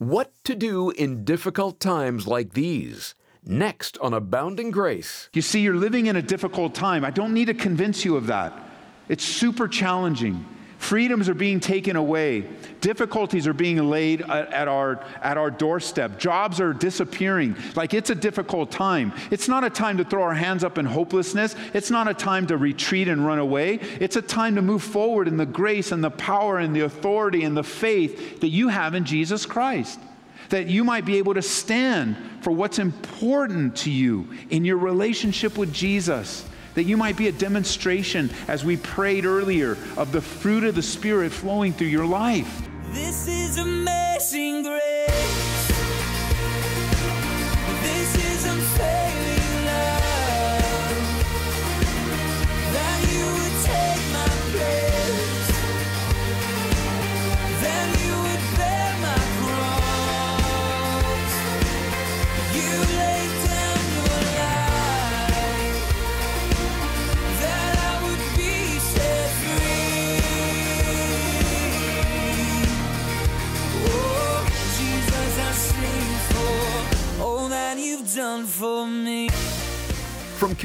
What to do in difficult times like these. Next on Abounding Grace. You see, you're living in a difficult time. I don't need to convince you of that. It's super challenging. Freedoms are being taken away. Difficulties are being laid at our, at our doorstep. Jobs are disappearing. Like it's a difficult time. It's not a time to throw our hands up in hopelessness. It's not a time to retreat and run away. It's a time to move forward in the grace and the power and the authority and the faith that you have in Jesus Christ. That you might be able to stand for what's important to you in your relationship with Jesus that you might be a demonstration, as we prayed earlier, of the fruit of the Spirit flowing through your life. This is amazing grace.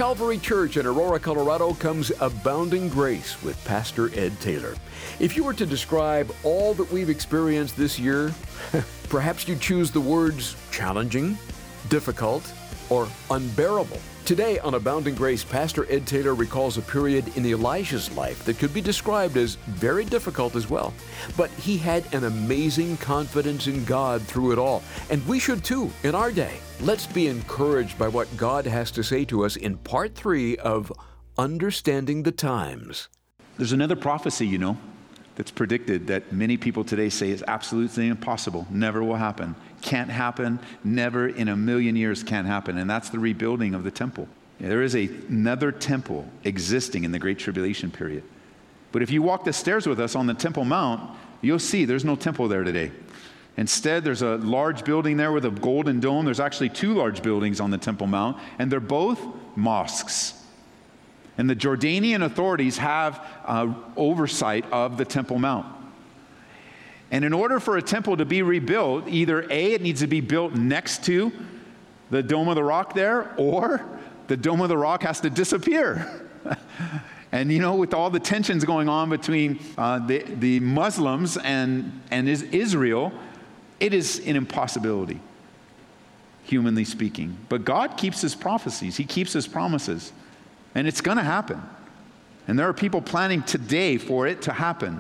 Calvary Church in Aurora, Colorado comes Abounding Grace with Pastor Ed Taylor. If you were to describe all that we've experienced this year, perhaps you'd choose the words challenging, difficult, or unbearable. Today on Abounding Grace, Pastor Ed Taylor recalls a period in Elijah's life that could be described as very difficult as well. But he had an amazing confidence in God through it all, and we should too in our day. Let's be encouraged by what God has to say to us in part three of Understanding the Times. There's another prophecy, you know, that's predicted that many people today say is absolutely impossible, never will happen, can't happen, never in a million years can't happen, and that's the rebuilding of the temple. There is a, another temple existing in the Great Tribulation period. But if you walk the stairs with us on the Temple Mount, you'll see there's no temple there today. Instead, there's a large building there with a golden dome. There's actually two large buildings on the Temple Mount, and they're both mosques. And the Jordanian authorities have uh, oversight of the Temple Mount. And in order for a temple to be rebuilt, either A, it needs to be built next to the Dome of the Rock there, or the Dome of the Rock has to disappear. and you know, with all the tensions going on between uh, the, the Muslims and, and is Israel, it is an impossibility, humanly speaking. But God keeps his prophecies, he keeps his promises. And it's going to happen. And there are people planning today for it to happen.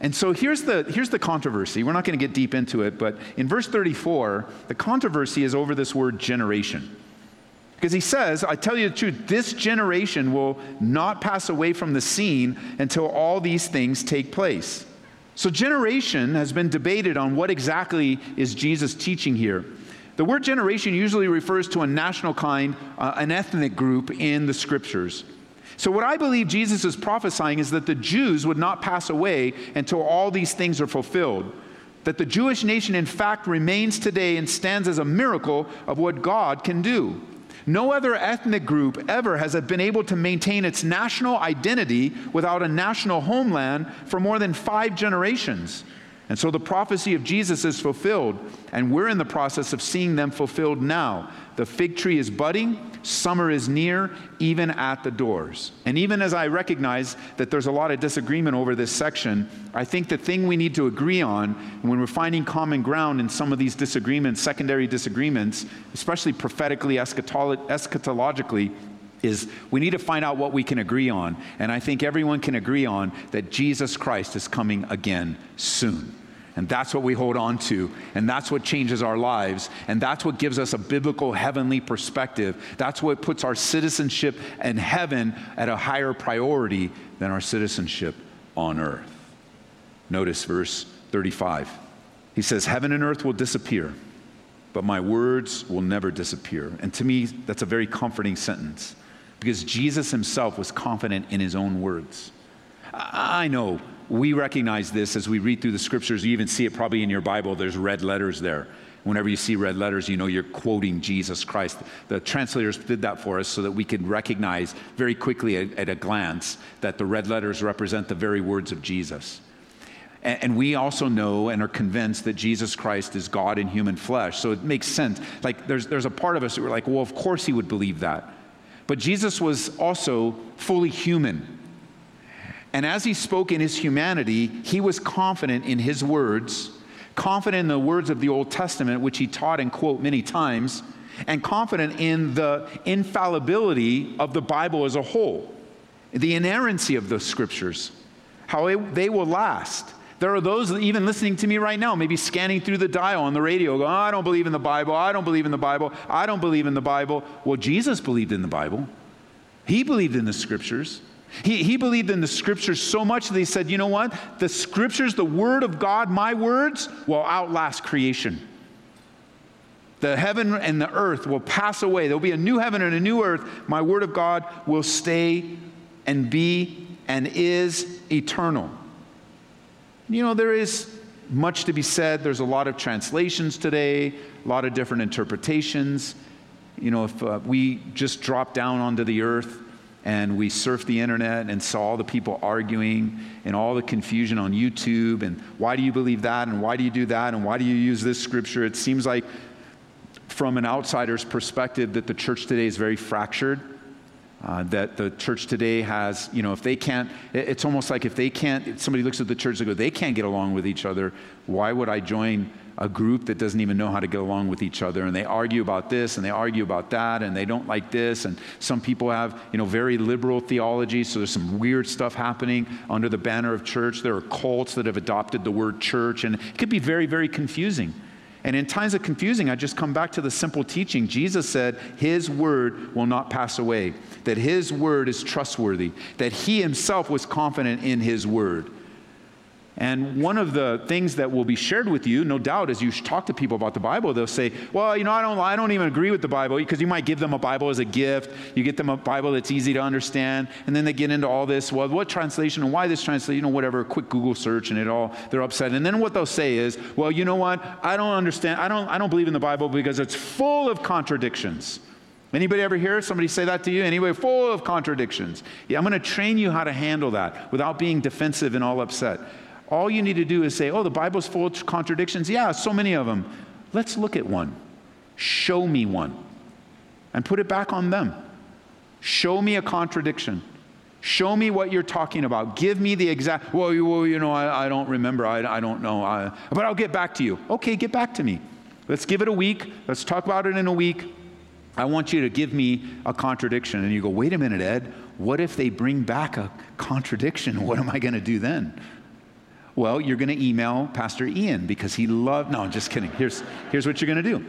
And so here's the, here's the controversy. We're not going to get deep into it, but in verse 34, the controversy is over this word generation. Because he says, I tell you the truth, this generation will not pass away from the scene until all these things take place. So, generation has been debated on what exactly is Jesus teaching here. The word generation usually refers to a national kind, uh, an ethnic group in the scriptures. So, what I believe Jesus is prophesying is that the Jews would not pass away until all these things are fulfilled. That the Jewish nation, in fact, remains today and stands as a miracle of what God can do. No other ethnic group ever has been able to maintain its national identity without a national homeland for more than five generations. And so the prophecy of Jesus is fulfilled, and we're in the process of seeing them fulfilled now. The fig tree is budding, summer is near, even at the doors. And even as I recognize that there's a lot of disagreement over this section, I think the thing we need to agree on when we're finding common ground in some of these disagreements, secondary disagreements, especially prophetically, eschatolo- eschatologically, is we need to find out what we can agree on. And I think everyone can agree on that Jesus Christ is coming again soon. And that's what we hold on to. And that's what changes our lives. And that's what gives us a biblical heavenly perspective. That's what puts our citizenship in heaven at a higher priority than our citizenship on earth. Notice verse 35. He says, Heaven and earth will disappear, but my words will never disappear. And to me, that's a very comforting sentence because Jesus himself was confident in his own words. I know we recognize this as we read through the scriptures. You even see it probably in your Bible. There's red letters there. Whenever you see red letters, you know you're quoting Jesus Christ. The translators did that for us so that we could recognize very quickly at, at a glance that the red letters represent the very words of Jesus. And, and we also know and are convinced that Jesus Christ is God in human flesh. So it makes sense. Like there's, there's a part of us that we're like, well, of course he would believe that. But Jesus was also fully human. And as he spoke in his humanity, he was confident in his words, confident in the words of the Old Testament, which he taught and quote many times, and confident in the infallibility of the Bible as a whole, the inerrancy of the scriptures, how it, they will last. There are those even listening to me right now, maybe scanning through the dial on the radio, going, oh, I don't believe in the Bible, I don't believe in the Bible, I don't believe in the Bible. Well, Jesus believed in the Bible, he believed in the scriptures. He, he believed in the scriptures so much that he said, you know what? The scriptures, the word of God, my words, will outlast creation. The heaven and the earth will pass away. There'll be a new heaven and a new earth. My word of God will stay and be and is eternal. You know, there is much to be said. There's a lot of translations today, a lot of different interpretations. You know, if uh, we just drop down onto the earth and we surfed the internet and saw all the people arguing and all the confusion on YouTube and why do you believe that and why do you do that and why do you use this scripture? It seems like, from an outsider's perspective, that the church today is very fractured. Uh, that the church today has, you know, if they can't, it's almost like if they can't, if somebody looks at the church and go, they can't get along with each other, why would I join a group that doesn't even know how to get along with each other? And they argue about this and they argue about that and they don't like this and some people have you know very liberal theology so there's some weird stuff happening under the banner of church. There are cults that have adopted the word church and it could be very very confusing and in times of confusing, I just come back to the simple teaching. Jesus said, His word will not pass away, that His word is trustworthy, that He Himself was confident in His word. And one of the things that will be shared with you, no doubt, as you talk to people about the Bible, they'll say, Well, you know, I don't, I don't even agree with the Bible, because you might give them a Bible as a gift. You get them a Bible that's easy to understand. And then they get into all this, well, what translation and why this translation, you know, whatever, quick Google search, and it all, they're upset. And then what they'll say is, Well, you know what? I don't understand. I don't, I don't believe in the Bible because it's full of contradictions. Anybody ever hear somebody say that to you? Anyway, full of contradictions. Yeah, I'm going to train you how to handle that without being defensive and all upset. All you need to do is say, oh, the Bible's full of contradictions. Yeah, so many of them. Let's look at one. Show me one. And put it back on them. Show me a contradiction. Show me what you're talking about. Give me the exact, well, you, well, you know, I, I don't remember. I, I don't know. I, but I'll get back to you. Okay, get back to me. Let's give it a week. Let's talk about it in a week. I want you to give me a contradiction. And you go, wait a minute, Ed. What if they bring back a contradiction? What am I going to do then? Well, you're going to email Pastor Ian because he loved, no, I'm just kidding. Here's, here's what you're going to do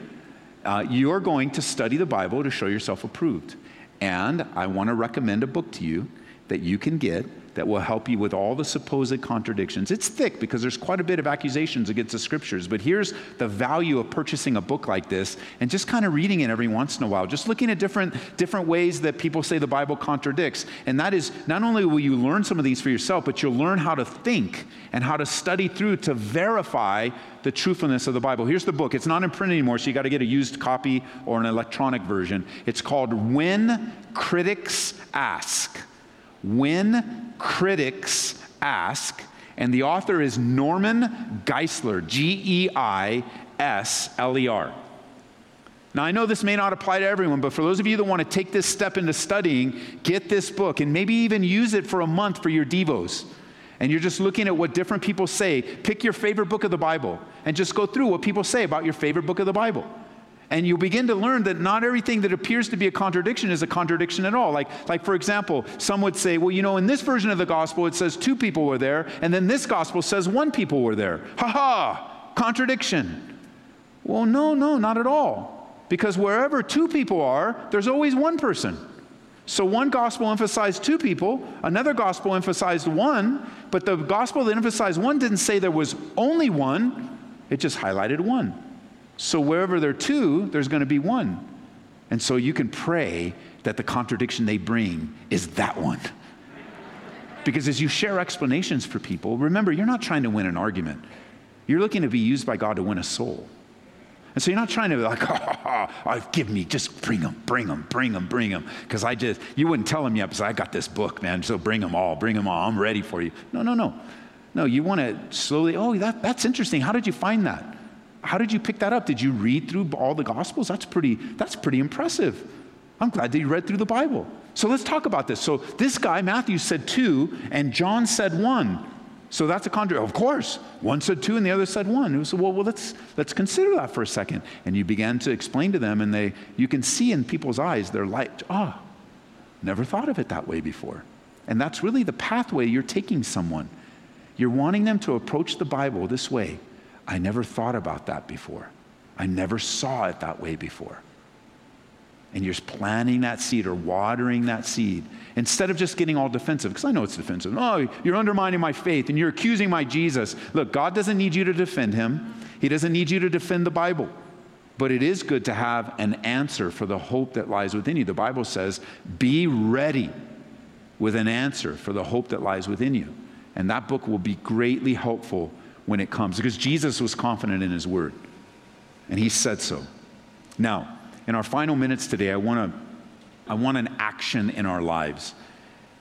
uh, you're going to study the Bible to show yourself approved. And I want to recommend a book to you that you can get that will help you with all the supposed contradictions. It's thick because there's quite a bit of accusations against the scriptures, but here's the value of purchasing a book like this and just kind of reading it every once in a while, just looking at different, different ways that people say the Bible contradicts. And that is not only will you learn some of these for yourself, but you'll learn how to think and how to study through to verify the truthfulness of the Bible. Here's the book. It's not in print anymore, so you got to get a used copy or an electronic version. It's called When Critics Ask when Critics Ask, and the author is Norman Geisler, G E I S L E R. Now, I know this may not apply to everyone, but for those of you that want to take this step into studying, get this book and maybe even use it for a month for your Devos. And you're just looking at what different people say. Pick your favorite book of the Bible and just go through what people say about your favorite book of the Bible and you'll begin to learn that not everything that appears to be a contradiction is a contradiction at all. Like, like, for example, some would say, well, you know, in this version of the gospel, it says two people were there, and then this gospel says one people were there. Ha ha, contradiction. Well, no, no, not at all. Because wherever two people are, there's always one person. So one gospel emphasized two people, another gospel emphasized one, but the gospel that emphasized one didn't say there was only one, it just highlighted one. So wherever there are two, there's going to be one. And so you can pray that the contradiction they bring is that one. Because as you share explanations for people, remember, you're not trying to win an argument. You're looking to be used by God to win a soul. And so you're not trying to be like, oh, oh, give me, just bring them, bring them, bring them, bring them. Because I just, you wouldn't tell them yet because I got this book, man. So bring them all, bring them all. I'm ready for you. No, no, no. No, you want to slowly, oh, that, that's interesting. How did you find that? How did you pick that up? Did you read through all the Gospels? That's pretty, that's pretty impressive. I'm glad that you read through the Bible. So let's talk about this. So this guy, Matthew, said two, and John said one. So that's a contrary. Of course, one said two and the other said one. It was, well, well, let's let's consider that for a second. And you began to explain to them, and they you can see in people's eyes, they're like, ah, oh, never thought of it that way before. And that's really the pathway you're taking someone. You're wanting them to approach the Bible this way. I never thought about that before. I never saw it that way before and you're planting that seed or watering that seed instead of just getting all defensive, because I know it's defensive. Oh, you're undermining my faith and you're accusing my Jesus. Look, God doesn't need you to defend him, He doesn't need you to defend the Bible. But it is good to have an answer for the hope that lies within you. The Bible says, be ready with an answer for the hope that lies within you. And that book will be greatly helpful when it comes because Jesus was confident in his word. And he said so. Now, in our final minutes today, I want to I want an action in our lives.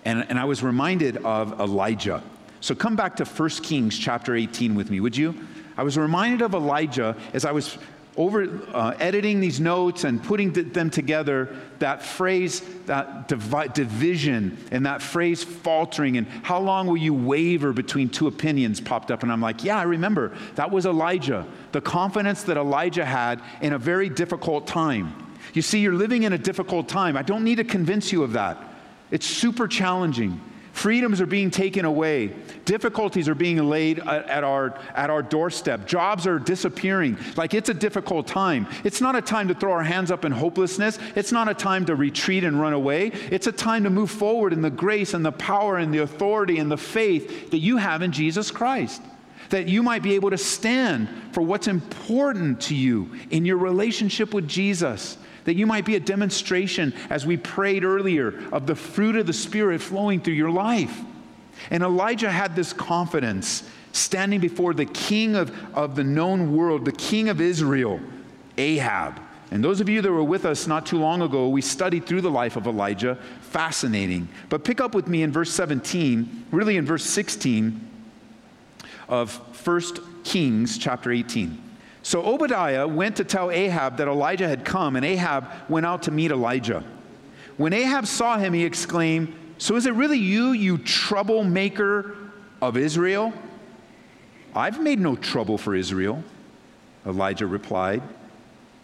And, and I was reminded of Elijah. So come back to 1 Kings chapter 18 with me, would you? I was reminded of Elijah as I was over uh, editing these notes and putting them together, that phrase, that divi- division, and that phrase faltering, and how long will you waver between two opinions popped up. And I'm like, yeah, I remember. That was Elijah. The confidence that Elijah had in a very difficult time. You see, you're living in a difficult time. I don't need to convince you of that. It's super challenging. Freedoms are being taken away. Difficulties are being laid at our, at our doorstep. Jobs are disappearing. Like it's a difficult time. It's not a time to throw our hands up in hopelessness. It's not a time to retreat and run away. It's a time to move forward in the grace and the power and the authority and the faith that you have in Jesus Christ. That you might be able to stand for what's important to you in your relationship with Jesus that you might be a demonstration, as we prayed earlier, of the fruit of the Spirit flowing through your life. And Elijah had this confidence standing before the king of, of the known world, the king of Israel, Ahab. And those of you that were with us not too long ago, we studied through the life of Elijah. Fascinating. But pick up with me in verse 17, really in verse 16 of 1 Kings chapter 18. So Obadiah went to tell Ahab that Elijah had come, and Ahab went out to meet Elijah. When Ahab saw him, he exclaimed, So is it really you, you troublemaker of Israel? I've made no trouble for Israel. Elijah replied,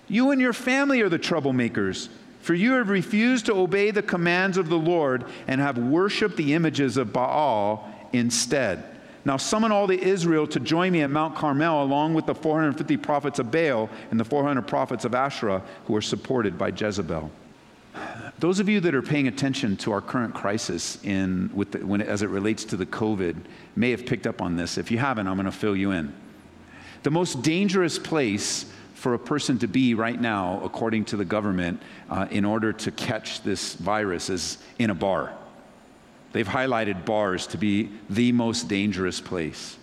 You and your family are the troublemakers, for you have refused to obey the commands of the Lord and have worshiped the images of Baal instead. Now summon all the Israel to join me at Mount Carmel, along with the 450 prophets of Baal and the 400 prophets of Asherah who are supported by Jezebel. Those of you that are paying attention to our current crisis in, with the, when, as it relates to the COVID may have picked up on this. If you haven't, I'm going to fill you in. The most dangerous place for a person to be right now, according to the government, uh, in order to catch this virus is in a bar. They've highlighted bars to be the most dangerous place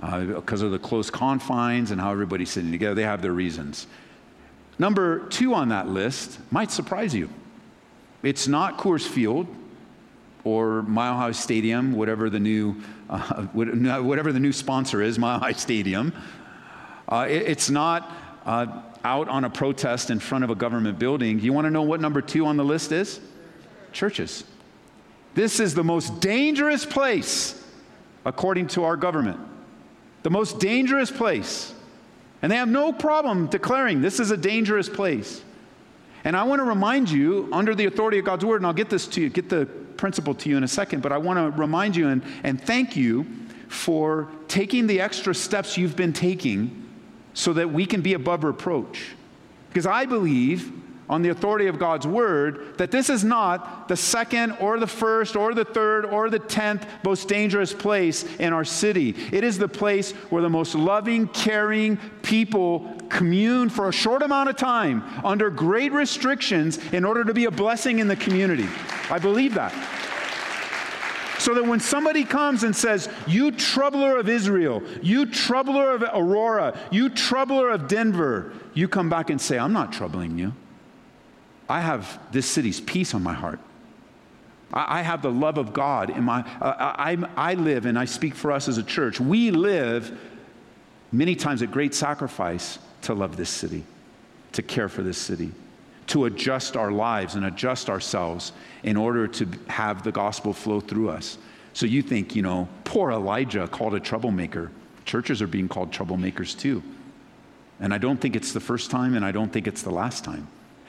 uh, because of the close confines and how everybody's sitting together. They have their reasons. Number two on that list might surprise you. It's not Coors Field or Mile High Stadium, whatever the new, uh, whatever the new sponsor is, Mile High Stadium. Uh, it, it's not uh, out on a protest in front of a government building. You want to know what number two on the list is? Churches. This is the most dangerous place, according to our government. The most dangerous place. And they have no problem declaring this is a dangerous place. And I want to remind you, under the authority of God's word, and I'll get this to you, get the principle to you in a second, but I want to remind you and, and thank you for taking the extra steps you've been taking so that we can be above reproach. Because I believe on the authority of God's word that this is not the second or the first or the third or the tenth most dangerous place in our city. It is the place where the most loving, caring people commune for a short amount of time under great restrictions in order to be a blessing in the community. I believe that. So that when somebody comes and says, You troubler of Israel, you troubler of Aurora, you troubler of Denver, you come back and say, I'm not troubling you. I have this city's peace on my heart. I, I have the love of God in my, uh, I, I live, and I speak for us as a church. We live many times at great sacrifice to love this city, to care for this city, to adjust our lives and adjust ourselves in order to have the gospel flow through us. So you think, you know, poor Elijah called a troublemaker. Churches are being called troublemakers too. And I don't think it's the first time, and I don't think it's the last time.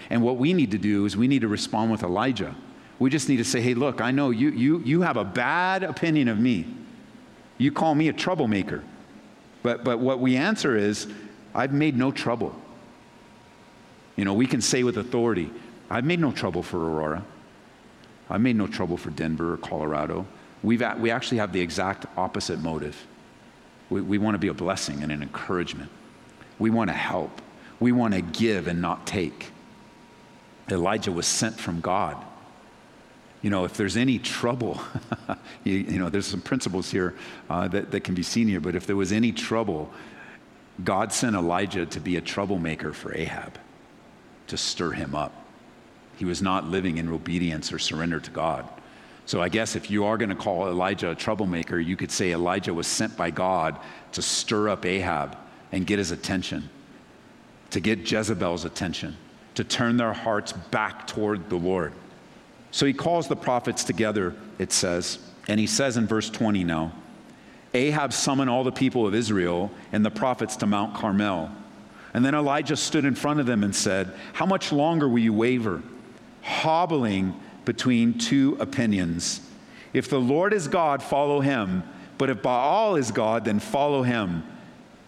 And what we need to do is we need to respond with Elijah. We just need to say, hey, look, I know you, you, you have a bad opinion of me. You call me a troublemaker. But, but what we answer is, I've made no trouble. You know, we can say with authority, I've made no trouble for Aurora. I've made no trouble for Denver or Colorado. We've, we actually have the exact opposite motive. We, we want to be a blessing and an encouragement. We want to help. We want to give and not take. Elijah was sent from God. You know, if there's any trouble, you, you, know, there's some principles here uh, that, that can be seen here, but if there was any trouble, God sent Elijah to be a troublemaker for Ahab, to stir him up. He was not living in obedience or surrender to God. So I guess if you are going to call Elijah a troublemaker, you could say Elijah was sent by God to stir up Ahab and get his attention, to get Jezebel's attention, to turn their hearts back toward the Lord. So he calls the prophets together, it says, and he says in verse 20 now Ahab summoned all the people of Israel and the prophets to Mount Carmel. And then Elijah stood in front of them and said, How much longer will you waver, hobbling between two opinions? If the Lord is God, follow him. But if Baal is God, then follow him.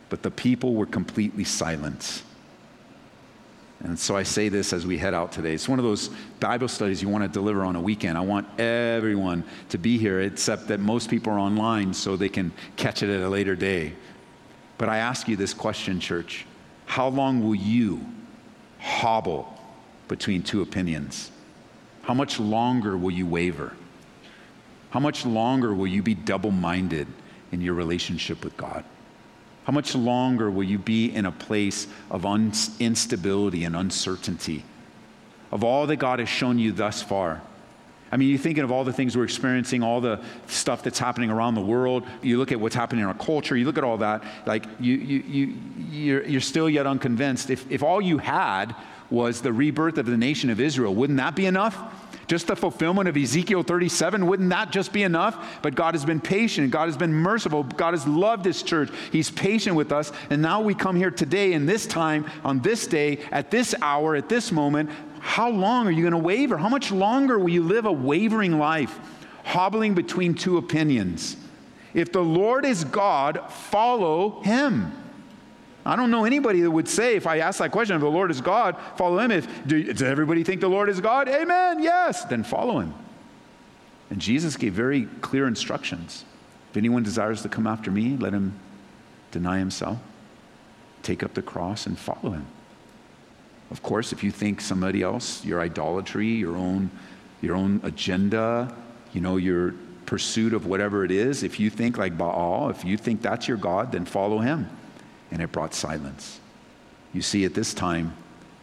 But the people were completely silent. And so I say this as we head out today. It's one of those Bible studies you want to deliver on a weekend. I want everyone to be here, except that most people are online so they can catch it at a later day. But I ask you this question, church How long will you hobble between two opinions? How much longer will you waver? How much longer will you be double minded in your relationship with God? How much longer will you be in a place of un- instability and uncertainty? Of all that God has shown you thus far. I mean, you're thinking of all the things we're experiencing, all the stuff that's happening around the world. You look at what's happening in our culture, you look at all that, like you, you, you, you're, you're still yet unconvinced. If, if all you had was the rebirth of the nation of Israel, wouldn't that be enough? Just the fulfillment of Ezekiel 37, wouldn't that just be enough? But God has been patient. God has been merciful. God has loved His church. He's patient with us. And now we come here today, in this time, on this day, at this hour, at this moment. How long are you going to waver? How much longer will you live a wavering life, hobbling between two opinions? If the Lord is God, follow Him. I don't know anybody that would say, if I ask that question, if the Lord is God, follow him. If do, does everybody think the Lord is God? Amen. Yes. Then follow him. And Jesus gave very clear instructions. If anyone desires to come after me, let him deny himself, take up the cross, and follow him. Of course, if you think somebody else, your idolatry, your own, your own agenda, you know, your pursuit of whatever it is, if you think like Baal, if you think that's your God, then follow him and it brought silence. You see, at this time,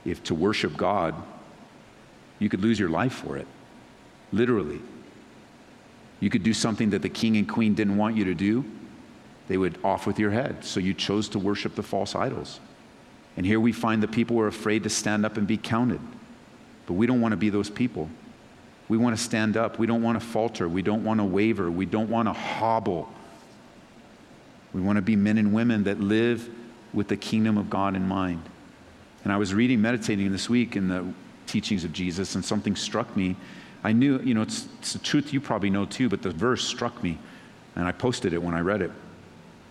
if to worship God, you could lose your life for it, literally. You could do something that the king and queen didn't want you to do, they would off with your head. So you chose to worship the false idols. And here we find the people were afraid to stand up and be counted. But we don't want to be those people. We want to stand up. We don't want to falter. We don't want to waver. We don't want to hobble. We want to be men and women that live with the kingdom of God in mind. And I was reading, meditating this week in the teachings of Jesus, and something struck me. I knew, you know, it's, it's the truth you probably know too, but the verse struck me, and I posted it when I read it.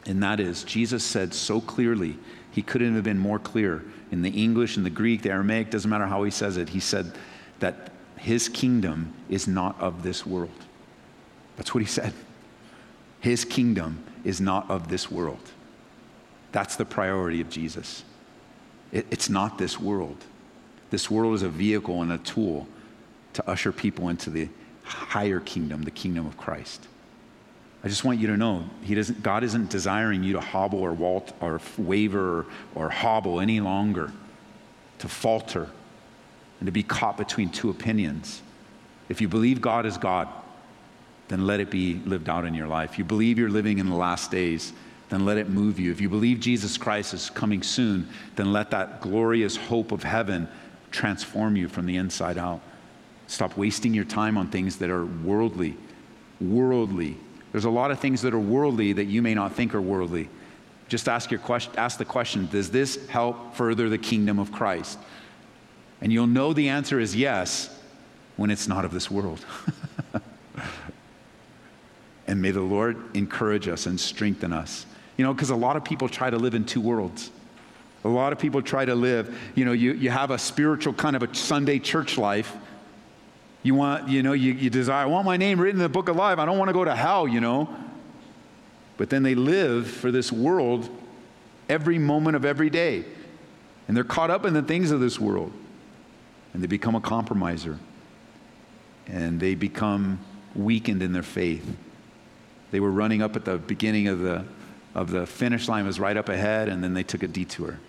And that is, Jesus said so clearly, he couldn't have been more clear in the English, in the Greek, the Aramaic, doesn't matter how he says it. He said that his kingdom is not of this world. That's what he said. His kingdom is not of this world. That's the priority of Jesus. It, it's not this world. This world is a vehicle and a tool to usher people into the higher kingdom, the kingdom of Christ. I just want you to know he doesn't, God isn't desiring you to hobble or walt or waver or, or hobble any longer, to falter and to be caught between two opinions. If you believe God is God, then let it be lived out in your life. You believe you're living in the last days, then let it move you. If you believe Jesus Christ is coming soon, then let that glorious hope of heaven transform you from the inside out. Stop wasting your time on things that are worldly. Worldly. There's a lot of things that are worldly that you may not think are worldly. Just ask, your question, ask the question Does this help further the kingdom of Christ? And you'll know the answer is yes when it's not of this world. and may the Lord encourage us and strengthen us. You know, because a lot of people try to live in two worlds. A lot of people try to live, you know, you, you have a spiritual kind of a Sunday church life. You want, you know, you, you desire, I want my name written in the book of life. I don't want to go to hell, you know. But then they live for this world every moment of every day. And they're caught up in the things of this world. And they become a compromiser. And they become weakened in their faith. They were running up at the beginning of the, of the finish line, was right up ahead, and then they took a detour.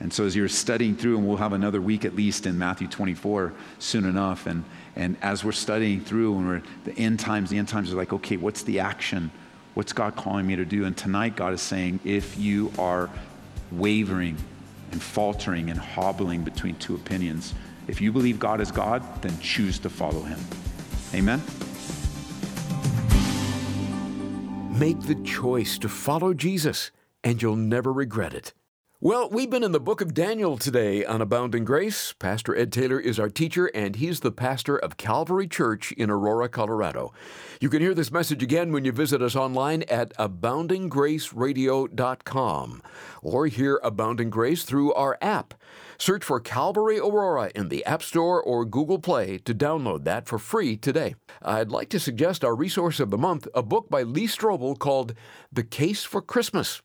And so as you're studying through, and we'll have another week at least in Matthew 24 soon enough, and, and as we're studying through, and we're the end times, the end times are like, okay, what's the action? What's God calling me to do? And tonight, God is saying, if you are wavering and faltering and hobbling between two opinions, if you believe God is God, then choose to follow him. Amen. Make the choice to follow Jesus, and you'll never regret it. Well, we've been in the book of Daniel today on Abounding Grace. Pastor Ed Taylor is our teacher, and he's the pastor of Calvary Church in Aurora, Colorado. You can hear this message again when you visit us online at aboundinggraceradio.com or hear Abounding Grace through our app. Search for Calvary Aurora in the App Store or Google Play to download that for free today. I'd like to suggest our resource of the month, a book by Lee Strobel called The Case for Christmas.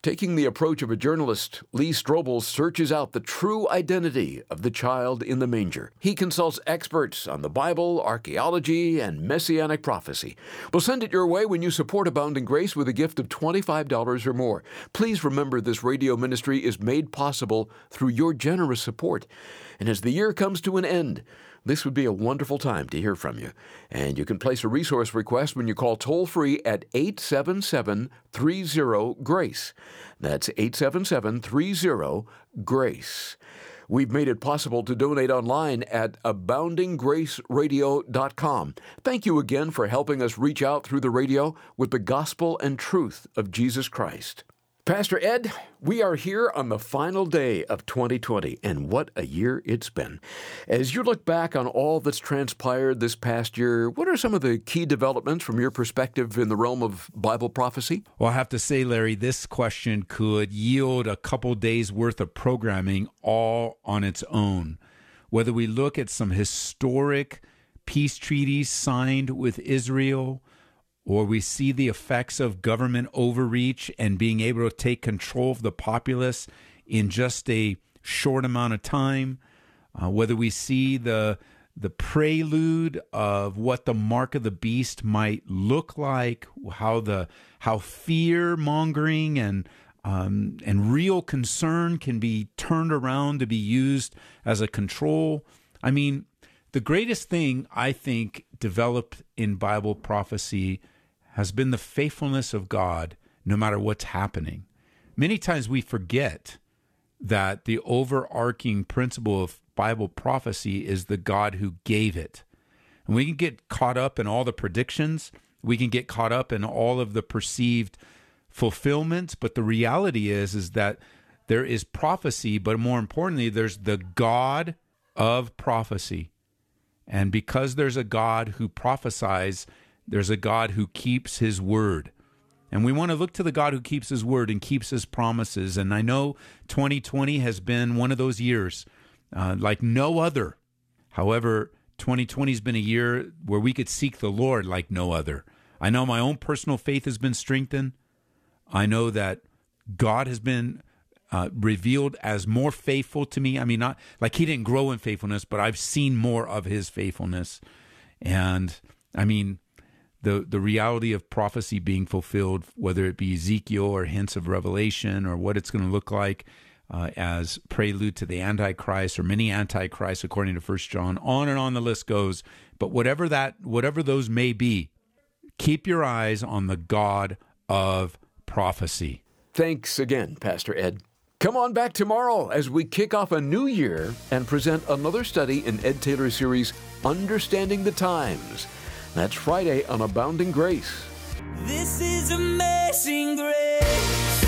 Taking the approach of a journalist, Lee Strobel searches out the true identity of the child in the manger. He consults experts on the Bible, archaeology, and messianic prophecy. We'll send it your way when you support Abounding Grace with a gift of $25 or more. Please remember this radio ministry is made possible through your generous support. And as the year comes to an end, this would be a wonderful time to hear from you. And you can place a resource request when you call toll free at 877 30 GRACE. That's 877 30 GRACE. We've made it possible to donate online at aboundinggraceradio.com. Thank you again for helping us reach out through the radio with the gospel and truth of Jesus Christ. Pastor Ed, we are here on the final day of 2020, and what a year it's been. As you look back on all that's transpired this past year, what are some of the key developments from your perspective in the realm of Bible prophecy? Well, I have to say, Larry, this question could yield a couple days worth of programming all on its own. Whether we look at some historic peace treaties signed with Israel, or we see the effects of government overreach and being able to take control of the populace in just a short amount of time, uh, whether we see the the prelude of what the mark of the beast might look like, how the how fear mongering and um, and real concern can be turned around to be used as a control. I mean, the greatest thing I think developed in Bible prophecy has been the faithfulness of God no matter what's happening. Many times we forget that the overarching principle of Bible prophecy is the God who gave it. And we can get caught up in all the predictions, we can get caught up in all of the perceived fulfillments, but the reality is is that there is prophecy, but more importantly, there's the God of prophecy. And because there's a God who prophesies, there's a God who keeps his word. And we want to look to the God who keeps his word and keeps his promises. And I know 2020 has been one of those years uh, like no other. However, 2020 has been a year where we could seek the Lord like no other. I know my own personal faith has been strengthened. I know that God has been uh, revealed as more faithful to me. I mean, not like he didn't grow in faithfulness, but I've seen more of his faithfulness. And I mean, the the reality of prophecy being fulfilled, whether it be Ezekiel or hints of Revelation or what it's going to look like. uh, as prelude to the Antichrist or many Antichrists, according to First John. On and on the list goes. But whatever that, whatever those may be, keep your eyes on the God of prophecy. Thanks again, Pastor Ed. Come on back tomorrow as we kick off a new year and present another study in Ed Taylor's series, Understanding the Times. That's Friday on Abounding Grace. This is amazing grace.